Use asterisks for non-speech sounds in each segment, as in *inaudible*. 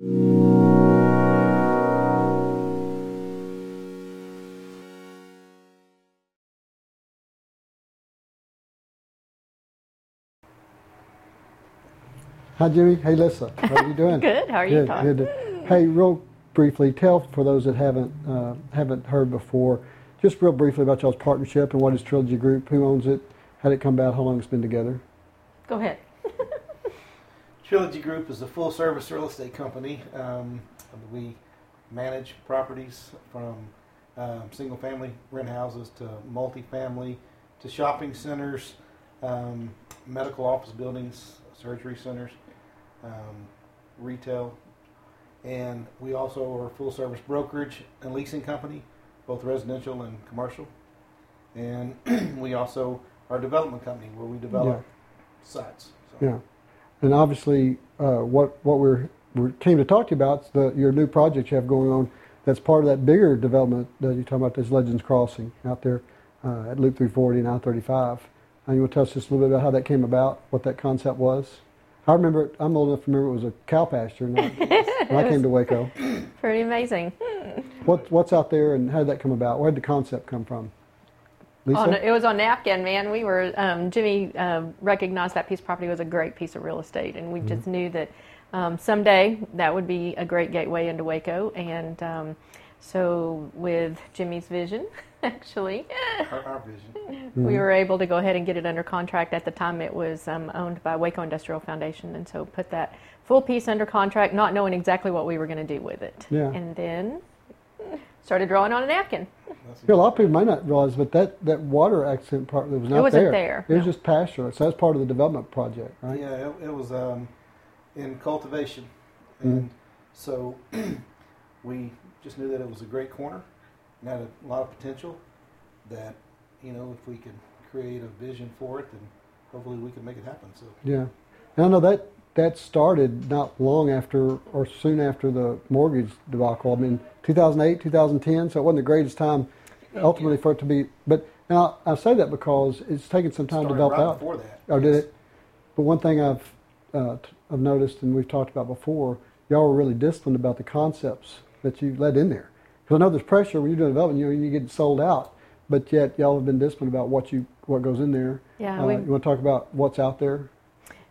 Hi, Jimmy. Hey, Lisa. *laughs* How are you doing? good. How are you, good, Good. Hey, real briefly, tell for those that haven't uh, haven't heard before, just real briefly about y'all's partnership and what is Trilogy Group, who owns it, how did it come about, how long it's been together. Go ahead. Trilogy Group is a full service real estate company. Um, we manage properties from um, single family rent houses to multifamily to shopping centers, um, medical office buildings, surgery centers, um, retail, and we also are a full service brokerage and leasing company, both residential and commercial. And *clears throat* we also are a development company where we develop sites. So. Yeah, and obviously, uh, what what we're we came to talk to you about is the your new project you have going on. That's part of that bigger development that you're talking about. This Legends Crossing out there uh, at Loop 340 and I-35. And you want to tell us just a little bit about how that came about, what that concept was? I remember it, I'm old enough to remember it was a cow pasture not, when *laughs* I came to Waco. Pretty amazing. What, what's out there and how did that come about? Where did the concept come from? Lisa? On, it was on napkin, man. We were um, Jimmy um, recognized that piece of property was a great piece of real estate, and we just knew that um, someday that would be a great gateway into Waco. And um, so, with Jimmy's vision, *laughs* actually, Our, our vision. *laughs* we were able to go ahead and get it under contract. At the time, it was um, owned by Waco Industrial Foundation, and so put that full piece under contract, not knowing exactly what we were going to do with it. Yeah. And then *laughs* started drawing on a napkin. That's Yeah, a lot of people might not realize, but that, that water accent part that was not there. it wasn't there. there, It was just pasture. So that's part of the development project, right? Yeah, it, it was um, in cultivation, and so *clears throat* we just knew that it was a great corner and had a lot of potential. That you know, if we could create a vision for it, then hopefully we can make it happen. So Yeah. And I know that that started not long after or soon after the mortgage debacle. I mean, 2008, 2010. So it wasn't the greatest time ultimately for it to be. But now I say that because it's taken some time to started develop right out. before that. Oh, did it? But one thing I've uh, t- I've noticed and we've talked about before, y'all were really disciplined about the concepts that you let in there. Because I know there's pressure when you're doing development, you know, you get sold out, but yet y'all have been disciplined about what you what goes in there. Yeah, Uh, we- you want to talk about what's out there?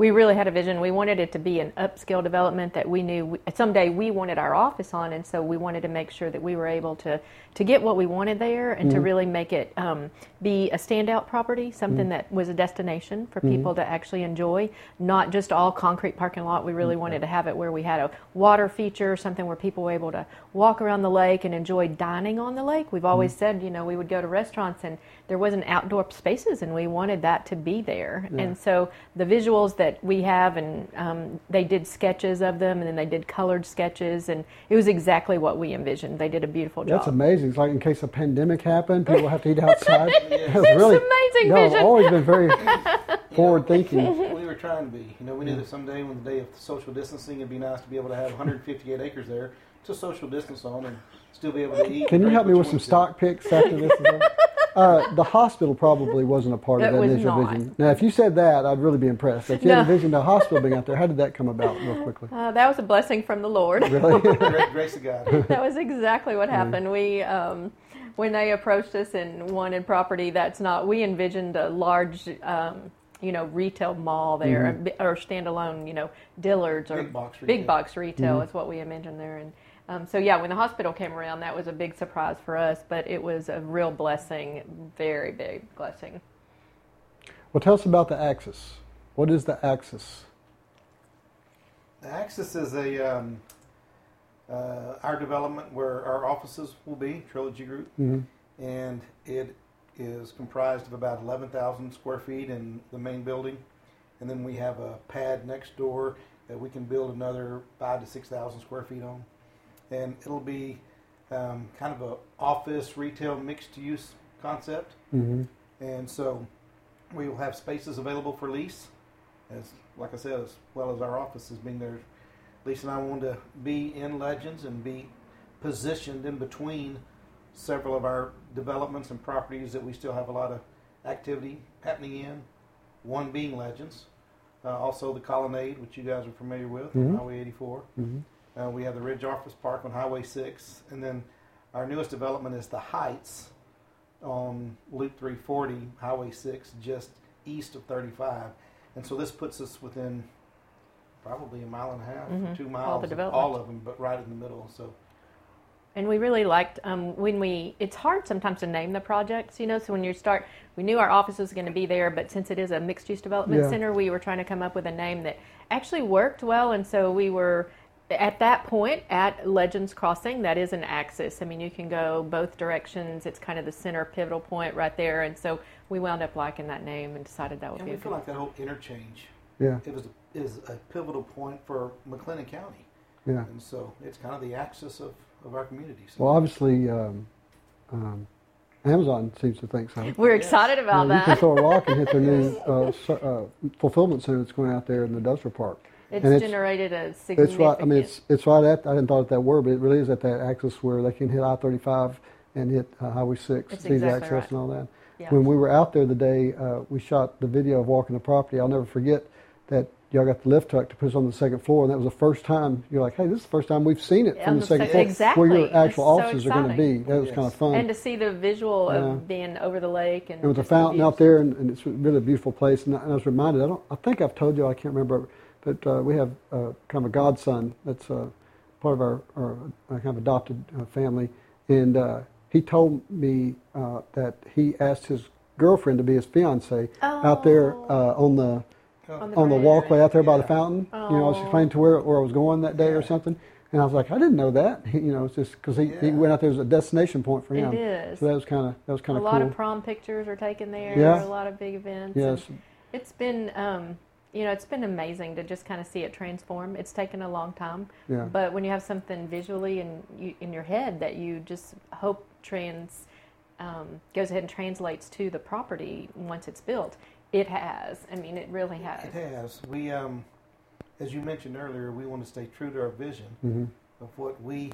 We really had a vision. We wanted it to be an upscale development that we knew we, someday we wanted our office on, and so we wanted to make sure that we were able to to get what we wanted there and to mm-hmm. really make it um, be a standout property, something mm-hmm. that was a destination for mm-hmm. people to actually enjoy, not just all concrete parking lot. We really wanted to have it where we had a water feature, something where people were able to walk around the lake and enjoy dining on the lake. We've always said, you know, we would go to restaurants and there wasn't outdoor spaces, and we wanted that to be there. And so the visuals that we have, and um, they did sketches of them, and then they did colored sketches, and it was exactly what we envisioned. They did a beautiful job. That's amazing. It's like in case a pandemic happened, people have to eat outside. *laughs* It's amazing y'all have vision. always been very *laughs* forward thinking. we were trying to be. You know, we knew that someday, when the day of social distancing, it'd be nice to be able to have 158 acres there to social distance on and still be able to eat. Can you help me with some stock picks after this? *laughs* is over? Uh, the hospital probably wasn't a part of It that was initial not. vision. Now, if you said that, I'd really be impressed. That you No. had envisioned a hospital being out there. How did that come about, real *laughs* quickly? Uh, that was a blessing from the Lord. Really? *laughs* Gra- Grace of God. *laughs* that was exactly what happened. We, um, when they approached us and wanted property, that's not. We envisioned a large, um, you know, retail mall there, a bi- or standalone, you know, Dillard's or Big box big retail. box retail is what we envisioned there. And um, so, yeah, when the hospital came around, that was a big surprise for us, but it was a real blessing, very big blessing. well, tell us about the Axis. What is the Axis? The Axis is a um, uh, our development where our offices will be Trilogy Group, Mhm. and it is comprised of about 11,000 square feet in the main building, and then we have a pad next door that we can build another five to 6,000 square feet on, and it'll be um, kind of a office retail mixed use concept, hmm and so we will have spaces available for lease, as like I said, as well as our offices being there. Lisa and I wanted to be in Legends and be positioned in between several of our developments and properties that we still have a lot of activity happening in. One being Legends, uh, also the Colonnade, which you guys are familiar with, Mhm. Highway 84, hmm Uh, we have the Ridge Office Park on Highway 6. And then our newest development is the Heights on Loop 340, Highway 6, just east of 35. And so this puts us within probably a mile and a half, Mhm. two All miles, the of development. all of them, but right in the middle. So And we really liked um, when we. It's hard sometimes to name the projects, you know. So when you start, we knew our office was going to be there, but since it is a mixed-use development Yeah. center, we were trying to come up with a name that actually worked well. And so we were at that point at Legends Crossing. That is an axis. I mean, you can go both directions. It's kind of the center pivotal point right there. And so we wound up liking that name and decided that would and be we a feel like that whole interchange Yeah, it was is a pivotal point for McLennan County. yeah. And so it's kind of the axis of, of our community. So Well, obviously, um, um, Amazon seems to think so. We're Yes. excited about Yeah, you can throw a rock and hit their new *laughs* uh, uh, fulfillment center that's going out there in the industrial park. It's and it's- generated a It's significant. right. I mean, it's it's right at. I didn't thought it that word, but it really is at that axis where they can hit I-35 and hit uh, Highway 6, That's easy exactly access right. and all that. yeah. When we were out there the day, uh, we shot the video of walking the property. I'll never forget that y'all got the lift truck to put us on the second floor, and that was the first time you're like, "Hey, this is the first time we've seen it On from the the second floor, exactly. where your It's actual so offices are going to be." That was Yes. kind of fun. and to see the visual Yeah. of being over the lake and There was a just the fountain out there, and, and it's really a beautiful place. And I, and I was reminded, I don't, I think I've told you, I can't remember, but uh, we have uh, kind of a godson that's uh, part of our, our uh, kind of adopted uh, family, and uh, he told me uh, that he asked his girlfriend to be his fiance out there Oh. uh, on the On the on the walkway out there by the Yeah. fountain. You know, I was Oh. explaining to where where I was going that day or something, and I was like, I didn't know that. *laughs* you know, it's just because he, he went out there as a destination point for him. It is. So that was kind of that was kind of a of lot cool. of prom pictures are taken there. Yeah. A lot of big events. yes. and It's been, um, you know, it's been amazing to just kind of see it transform. It's taken a long time, Yeah. but when you have something visually in you, in your head that you just hope trans um, goes ahead and translates to the property once it's built, it has. I mean, it really has. it has. We, um, as you mentioned earlier, we want to stay true to our vision hmm of what we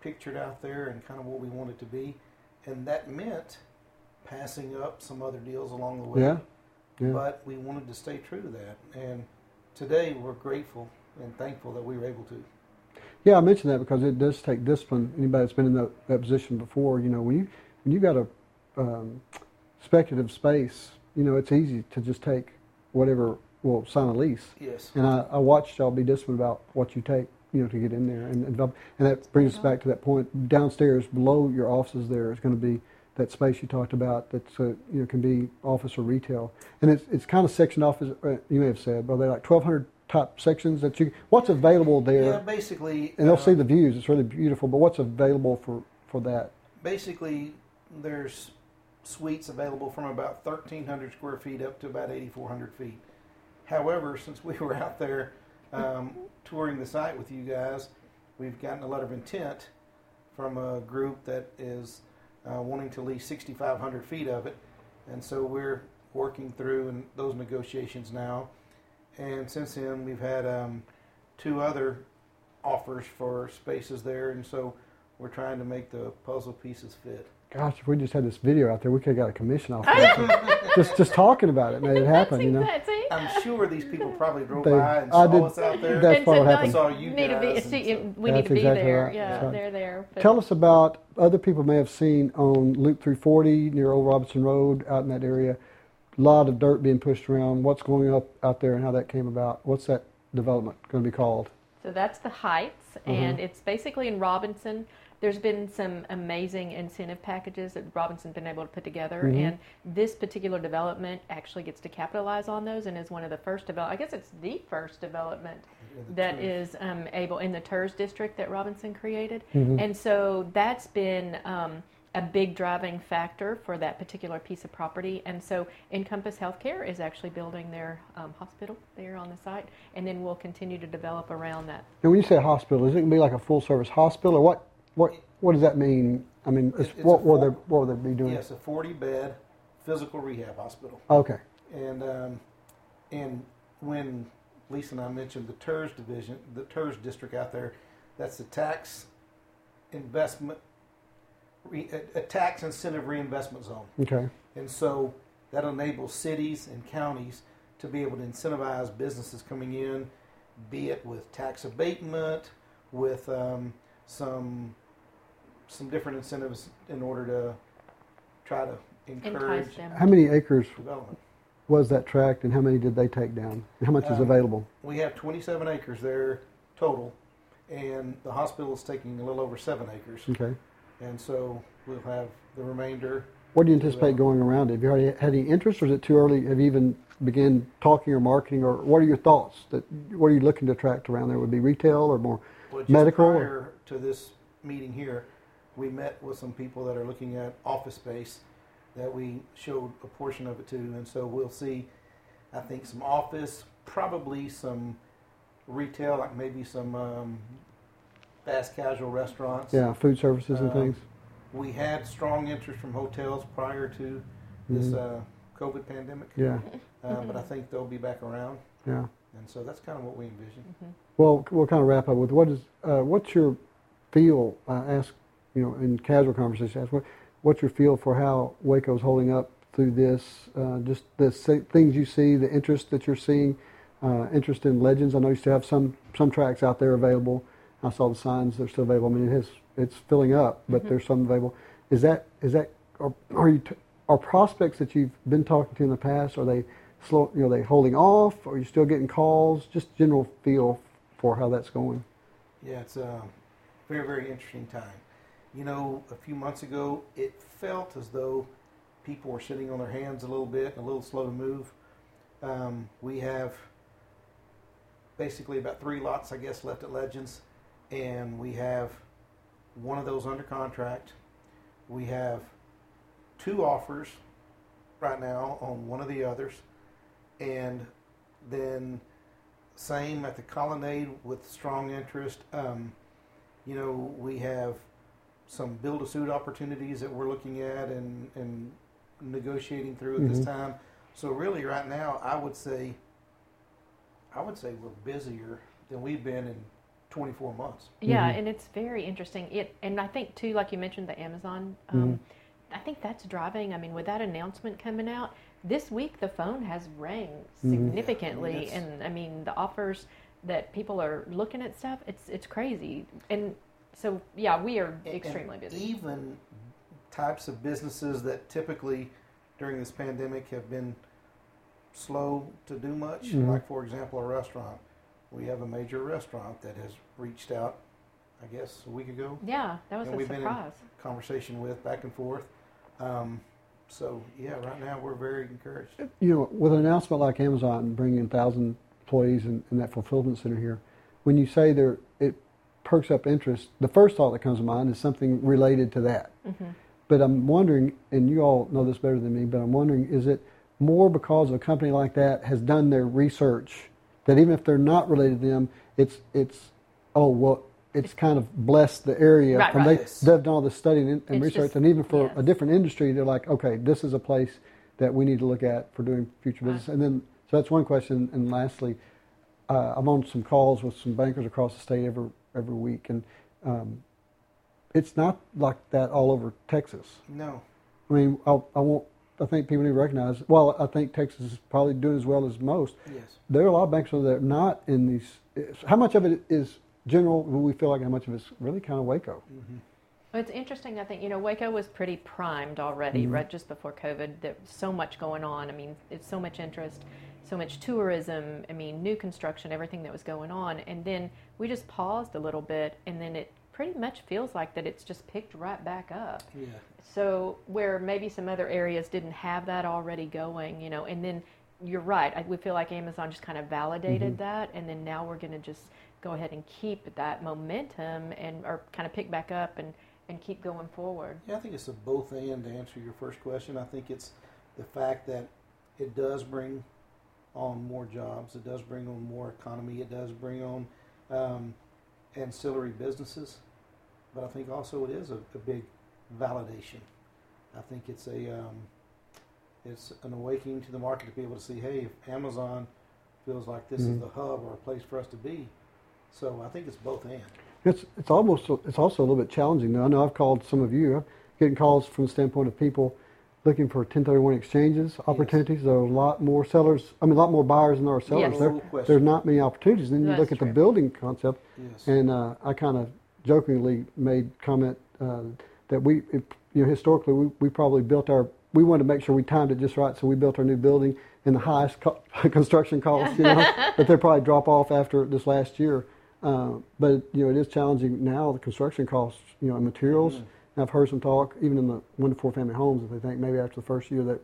pictured out there and kind of what we want it to be, and that meant passing up some other deals along the way. Yeah. Yeah. But we wanted to stay true to that, and today we're grateful and thankful that we were able to. Yeah, I mentioned that because it does take discipline. Anybody that's been in that, that position before, you know, when you when you got a um, speculative space, you know, it's easy to just take whatever. Well, sign a lease, Yes. and I, I watched y'all be disciplined about what you take, you know, to get in there and, and develop. And that brings us back to that point. Downstairs, below your offices, there is going to be that space you talked about. That's uh, you know can be office or retail, and it's it's kind of sectioned off. As uh, you may have said, but they like twelve hundred top sections that you. What's available there? Yeah, basically. And they'll uh, see the views. It's really beautiful. But what's available for, for that? basically there's suites available from about 1,300 square feet up to about 8,400 feet. However, since we were out there um, touring the site with you guys, we've gotten a letter of intent from a group that is uh, wanting to lease 6,500 feet of it, and so we're working through in those negotiations now. And since then, we've had um, two other offers for spaces there, and so we're trying to make the puzzle pieces fit. Gosh, if we just had this video out there, we could have got a commission off *laughs* that. just just talking about it made it happen, you know. That's it. I'm sure these people probably drove They- by and I saw did- us out there. That's And probably what so happened. Saw you need to be, guys, see, and we need to be exactly there. right. Yeah, right. they're there. But Tell us about other people may have seen on Loop 340 near Old Robinson Road out in that area. A lot of dirt being pushed around. What's going up out there and how that came about? What's that development going to be called? So that's the Heights, mm-hmm. and it's basically in Robinson. There's been some amazing incentive packages that Robinson's been able to put together, Mhm. and this particular development actually gets to capitalize on those, and is one of the first develop. I guess it's the first development Yeah, the that tour. is um, able in the TIRZ district that Robinson created, Mhm. and so that's been um, a big driving factor for that particular piece of property. And so Encompass Healthcare is actually building their um, hospital there on the site, and then we'll continue to develop around that. And when you say hospital, is it going to be like a full service hospital or what? What what does that mean? I mean, it's, it's what will they what will they be doing? Yes, a 40 bed physical rehab hospital. Okay. And um, and when Lisa and I mentioned the TIRZ division, the TIRZ district out there, that's the tax investment, re, a, a tax incentive reinvestment zone. Okay. And so that enables cities and counties to be able to incentivize businesses coming in, be it with tax abatement, with um, some some different incentives in order to try to encourage Entice them. How many acres development. was that tract, and how many did they take down? And how much is Um, available? We have 27 acres there total, and the hospital is taking a little over seven acres, Okay. and so we'll have the remainder. What do you anticipate going around it? Have you already had any interest, or is it too early? Have you even began talking or marketing, or what are your thoughts? That what are you looking to attract around there? Would it be retail or more? Well, just Medical or- prior to this meeting here, we met with some people that are looking at office space that we showed a portion of it to, and so we'll see. I think some office, probably some retail, like maybe some um, fast casual restaurants. Yeah, food services and Um, things. We had strong interest from hotels prior to this Mhm. uh, COVID pandemic, Yeah, uh, but I think they'll be back around, yeah. and so that's kind of what we envision. Well, we'll kind of wrap up with what is uh, what's your feel? I ask, you know, in casual conversation, ask what what's your feel for how Waco's holding up through this? Uh, just the things you see, the interest that you're seeing, uh, interest in legends. I know you still have some some tracks out there available. I saw the signs; they're still available. I mean, it has it's filling up, but there's some available. Is that is that are, are you t- are prospects that you've been talking to in the past? Are they slow? You know, they holding off? Are you still getting calls? Just general feel for how that's going. Yeah, it's a very, very interesting time. You know, a few months ago, it felt as though people were sitting on their hands a little bit, a little slow to move. Um, we have basically about three lots, I guess, left at Legends, and we have one of those under contract. We have two offers right now on one of the others, and then same at the colonnade with strong interest. Um, you know, we have some build a suit opportunities that we're looking at and, and negotiating through at Mhm. this time. So really, right now, I would say, I would say we're busier than we've been in 24 months. Yeah, Mhm. and it's very interesting. It and I think too, like you mentioned, the Amazon. Um, I think that's driving. I mean, with that announcement coming out this week, the phone has rang significantly, Yeah, I mean, and I mean the offers that people are looking at stuff. It's it's crazy, and so yeah, we are And- extremely and busy. Even types of businesses that typically during this pandemic have been slow to do much, Mhm. like for example a restaurant. We have a major restaurant that has reached out, I guess, a week ago. Yeah, that was and a we've been in- surprise. Conversation with back and forth. Um, so yeah, right now we're very encouraged. You know, with an announcement like Amazon bringing thousand employees in, in that fulfillment center here, when you say there it perks up interest, the first thought that comes to mind is something related to that. hmm But I'm wondering, and you all know this better than me, but I'm wondering, is it more because a company like that has done their research that even if they're not related to them, it's it's oh well, it's kind of blessed the area Right, from right. they, they've done all this studying and, and research, just- and even for yes. a different industry, they're like, okay, this is a place that we need to look at for doing future Right. business. And then so that's one question. And lastly, uh, I'm on some calls with some bankers across the state every every week, and um, it's not like that all over Texas. No, I mean, I, I won't. I think people need to recognize. Well, I think Texas is probably doing as well as most. yes. There are a lot of banks that are not in these. How much of it is general? We feel like how much of it's really kind of Waco? hmm It's interesting. I think you know Waco was pretty primed already, Mhm. right just before COVID. There was so much going on. I mean, it's so much interest, so much tourism. I mean, new construction, everything that was going on, and then we just paused a little bit, and then it pretty much feels like that it's just picked right back up. Yeah. So where maybe some other areas didn't have that already going, you know, and then you're right. I, we feel like Amazon just kind of validated Mhm. that, and then now we're going to just go ahead and keep that momentum and or kind of pick back up and and keep going forward. Yeah, I think it's a both and to answer your first question. I think it's the fact that it does bring on more jobs, it does bring on more economy, it does bring on um, ancillary businesses, but I think also it is a, a big validation. I think it's a um, it's an awakening to the market to be able to see, hey, if Amazon feels like this is Mhm. the hub or a place for us to be, so I think it's both and. It's it's almost it's also a little bit challenging. Though I know I've called some of you, I'm getting calls from the standpoint of people looking for 1031 exchanges opportunities. There are a lot more sellers. I mean, a lot more buyers than there are sellers. Yes. There, No question. there's not many opportunities. Then you That's look at the building concept, Yes. and uh, I kind of jokingly made comment uh, that we, if, you know, historically we, we probably built our. We wanted to make sure we timed it just right, so we built our new building in the highest co- *laughs* construction cost. You know, *laughs* but they'll probably drop off after this last year. Uh, but you know, it is challenging now. The construction costs, you know, and materials. Mhm. And I've heard some talk, even in the one to four family homes, that they think maybe after the first year that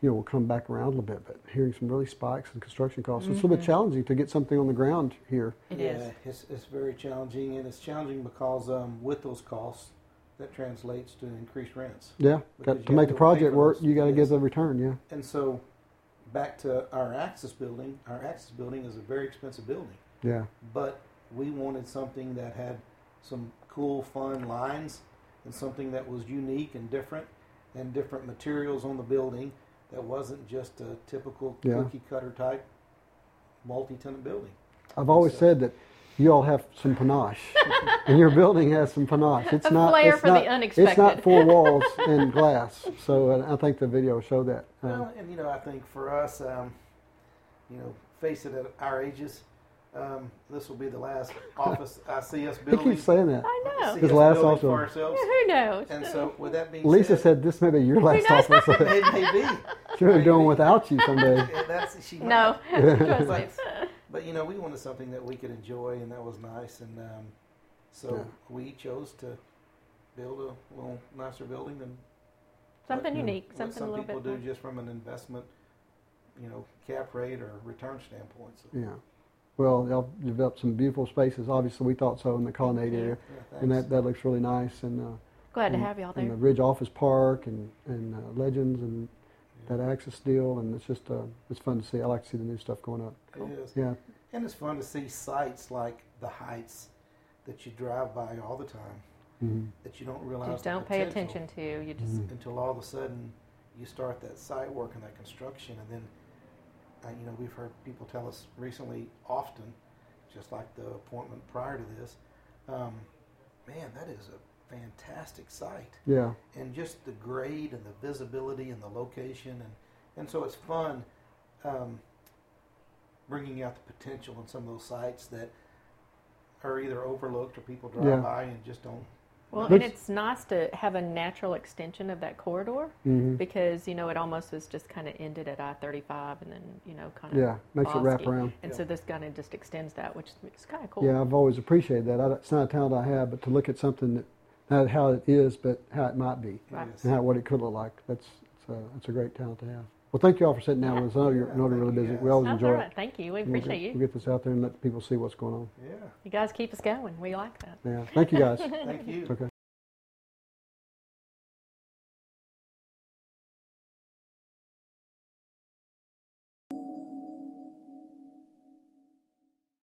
you know will come back around a little bit. But hearing some really spikes in construction costs, it's a little bit challenging to get something on the ground here. It yeah, is. It's, it's very challenging, and it's challenging because um, with those costs, that translates to increased rents. Yeah, got, to make have the project work, those. you got to Yes. get the return. Yeah, And so, back to our Axis building, our Axis building is a very expensive building, yeah, but we wanted something that had some cool, fun lines and something that was unique and different and different materials on the building that wasn't just a typical Yeah. cookie cutter type multi tenant building. I've always So- said that you all have some panache, *laughs* and your building has some panache. It's A not flair it's for the not, It's not four *laughs* walls and glass. So uh, I think the video showed that. Uh, Well, and you know, I think for us, um, you know, face it at our ages, um, this will be the last *laughs* office I see us building. he building. keeps saying that. I know. see His last office. for ourselves. Who knows? And so, with that being Lisa said, said this may be your last knows? office. *laughs* it may be. *laughs* She'll be doing without you someday. And that's she. no. but, but you know, we wanted something that we could enjoy, and that was nice. And um, so Yeah. we chose to build a little nicer building than Something what- unique. what Something some a little people bit do more. just from an investment, you know, cap rate or return standpoint. So, Yeah. Well, y'all developed some beautiful spaces. Obviously, we thought so in the colonnade area, yeah, and that, that looks really nice. And uh, Glad to have y'all and there. the Ridge Office Park and and uh, Legends and that Axis deal, and it's just uh, it's fun to see. I like to see the new stuff going up. It is. Yeah, And it's fun to see sites like the Heights that you drive by all the time hmm that you don't realize. Just the don't pay attention to. You just Mhm. until all of a sudden you start that site work and that construction, and then you know we've heard people tell us recently, often, just like the appointment prior to this, um, man, that is a fantastic site. yeah, and just the grade and the visibility and the location and and so it's fun um, bringing out the potential in some of those sites that are either overlooked or people drive Yeah. by and just don't well, Looks- and it's nice to have a natural extension of that corridor hmm because you know it almost was just kind of ended at I-35 and then you know kind of yeah. Makes it wrap around. And Yeah. so this kind of just extends that, which is kind of cool. Yeah, I've always appreciated that. I, it's not a talent I have, but to look at something that not how it is, but how it might be, Right. And how what it could look like. That's it's a, that's a great talent to have. Well, thank you all for sitting down with us. I know you're, I know you're really busy. We always That's enjoy all it. Thank you. We We'll appreciate get, you. We'll get this out there and let people see what's going on. yeah You guys keep us going. We like that. Yeah, thank you guys. *laughs* thank you okay.